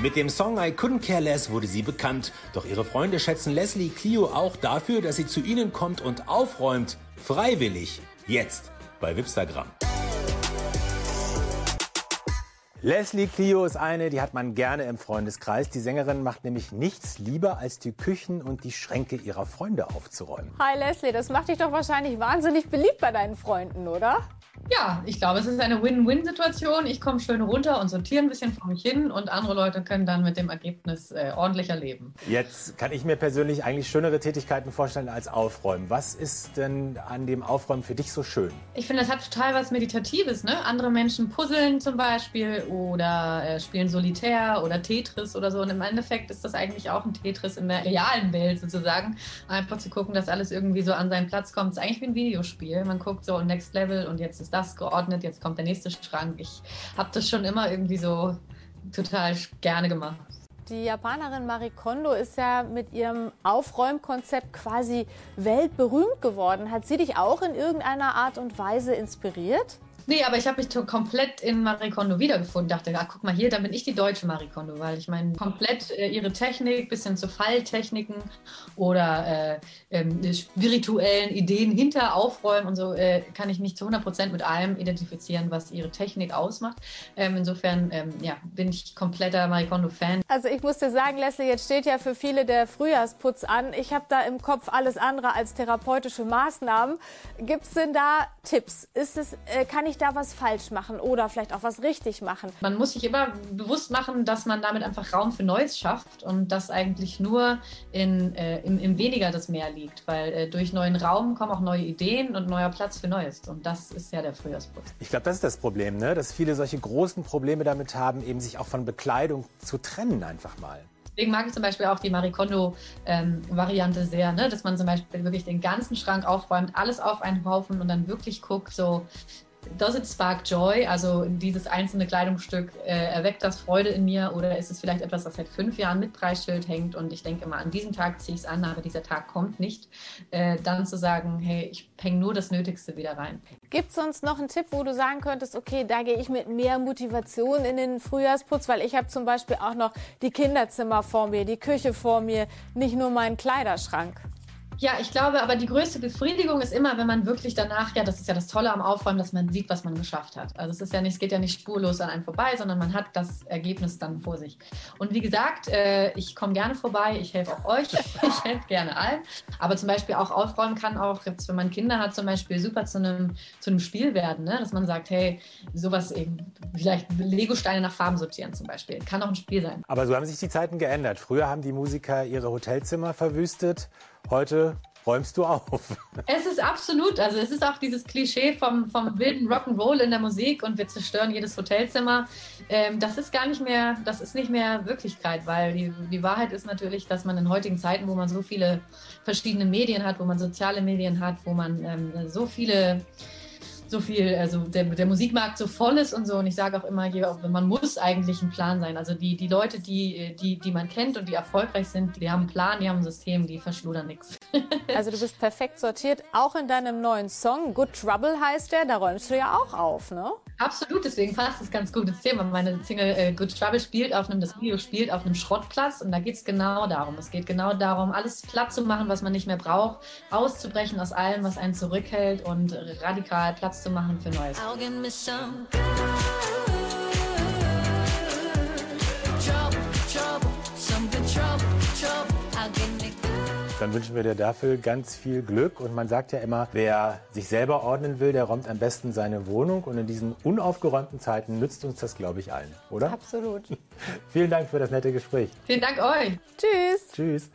Mit dem Song I Couldn't Care Less wurde sie bekannt. Doch ihre Freunde schätzen Leslie Clio auch dafür, dass sie zu ihnen kommt und aufräumt. Freiwillig. Jetzt bei Wipstagram. Leslie Clio ist eine, die hat man gerne im Freundeskreis. Die Sängerin macht nämlich nichts lieber, als die Küchen und die Schränke ihrer Freunde aufzuräumen. Hi Leslie, das macht dich doch wahrscheinlich wahnsinnig beliebt bei deinen Freunden, oder? Ja, ich glaube, es ist eine Win-Win-Situation. Ich komme schön runter und sortiere ein bisschen vor mich hin und andere Leute können dann mit dem Ergebnis äh, ordentlicher leben. Jetzt kann ich mir persönlich eigentlich schönere Tätigkeiten vorstellen als Aufräumen. Was ist denn an dem Aufräumen für dich so schön? Ich finde, das hat total was Meditatives. Ne? Andere Menschen puzzeln zum Beispiel oder äh, spielen Solitär oder Tetris oder so. Und im Endeffekt ist das eigentlich auch ein Tetris in der realen Welt sozusagen. Einfach zu gucken, dass alles irgendwie so an seinen Platz kommt. Es ist eigentlich wie ein Videospiel. Man guckt so Next Level und jetzt ist das geordnet, jetzt kommt der nächste Schrank. Ich habe das schon immer irgendwie so total gerne gemacht. Die Japanerin Marie Kondo ist ja mit ihrem Aufräumkonzept quasi weltberühmt geworden. Hat sie dich auch in irgendeiner Art und Weise inspiriert? Nee, aber ich habe mich komplett in Marie Kondo wiedergefunden. Dachte, ah, guck mal hier, da bin ich die deutsche Marie Kondo, weil ich meine, komplett äh, ihre Technik bis hin zu Falltechniken oder äh, äh, spirituellen Ideen hinter Aufräumen und so äh, kann ich mich zu 100 Prozent mit allem identifizieren, was ihre Technik ausmacht. Ähm, insofern ähm, ja, bin ich kompletter Marie Kondo-Fan. Also ich muss dir sagen, Leslie, jetzt steht ja für viele der Frühjahrsputz an. Ich habe da im Kopf alles andere als therapeutische Maßnahmen. Gibt es denn da Tipps? Ist es, äh, kann ich da was falsch machen oder vielleicht auch was richtig machen? Man muss sich immer bewusst machen, dass man damit einfach Raum für Neues schafft und dass eigentlich nur in, äh, im, im, weniger das Mehr liegt, weil äh, durch neuen Raum kommen auch neue Ideen und neuer Platz für Neues und das ist ja der Frühjahrsputz. Ich glaube, das ist das Problem, ne? dass viele solche großen Probleme damit haben, eben sich auch von Bekleidung zu trennen einfach mal. Deswegen mag ich zum Beispiel auch die Marie Kondo-Variante ähm, sehr, ne? dass man zum Beispiel wirklich den ganzen Schrank aufräumt, alles auf einen Haufen und dann wirklich guckt, so Does it spark joy? Also dieses einzelne Kleidungsstück, äh, erweckt das Freude in mir oder ist es vielleicht etwas, das seit fünf Jahren mit Preisschild hängt und ich denke immer, an diesem Tag ziehe ich es an, aber dieser Tag kommt nicht. Äh, dann zu sagen, hey, ich hänge nur das Nötigste wieder rein. Gibt es sonst noch einen Tipp, wo du sagen könntest, okay, da gehe ich mit mehr Motivation in den Frühjahrsputz, weil ich habe zum Beispiel auch noch die Kinderzimmer vor mir, die Küche vor mir, nicht nur meinen Kleiderschrank. Ja, ich glaube, aber die größte Befriedigung ist immer, wenn man wirklich danach, ja, das ist ja das Tolle am Aufräumen, dass man sieht, was man geschafft hat. Also es ist ja nicht, es geht ja nicht spurlos an einem vorbei, sondern man hat das Ergebnis dann vor sich. Und wie gesagt, äh, ich komme gerne vorbei, ich helfe auch euch, ich helfe gerne allen. Aber zum Beispiel auch aufräumen kann auch jetzt, wenn man Kinder hat, zum Beispiel super zu einem, zu einem Spiel werden, ne? dass man sagt, hey, sowas eben, vielleicht Lego-Steine nach Farben sortieren zum Beispiel, kann auch ein Spiel sein. Aber so haben sich die Zeiten geändert. Früher haben die Musiker ihre Hotelzimmer verwüstet. Heute räumst du auf. Es ist absolut, also es ist auch dieses Klischee vom, vom wilden Rock'n'Roll in der Musik und wir zerstören jedes Hotelzimmer. Ähm, das ist gar nicht mehr, das ist nicht mehr Wirklichkeit, weil die, die Wahrheit ist natürlich, dass man in heutigen Zeiten, wo man so viele verschiedene Medien hat, wo man soziale Medien hat, wo man ähm, so viele so viel, also der, der Musikmarkt so voll ist und so. Und ich sage auch immer, hier, man muss eigentlich ein Plan sein. Also die, die Leute, die, die, die man kennt und die erfolgreich sind, die haben einen Plan, die haben ein System, die verschludern nichts. Also du bist perfekt sortiert, auch in deinem neuen Song. Good Trouble heißt der, da räumst du ja auch auf, ne? Absolut, deswegen passt es ganz gut ins Thema. Meine Single äh, Good Trouble spielt auf einem, das Video spielt auf einem Schrottplatz und da geht es genau darum. Es geht genau darum, alles platt zu machen, was man nicht mehr braucht, auszubrechen aus allem, was einen zurückhält und radikal Platz zu machen für Neues. Dann wünschen wir dir dafür ganz viel Glück. Und man sagt ja immer, wer sich selber ordnen will, der räumt am besten seine Wohnung. Und in diesen unaufgeräumten Zeiten nützt uns das, glaube ich, allen, oder? Absolut. Vielen Dank für das nette Gespräch. Vielen Dank euch. Tschüss. Tschüss.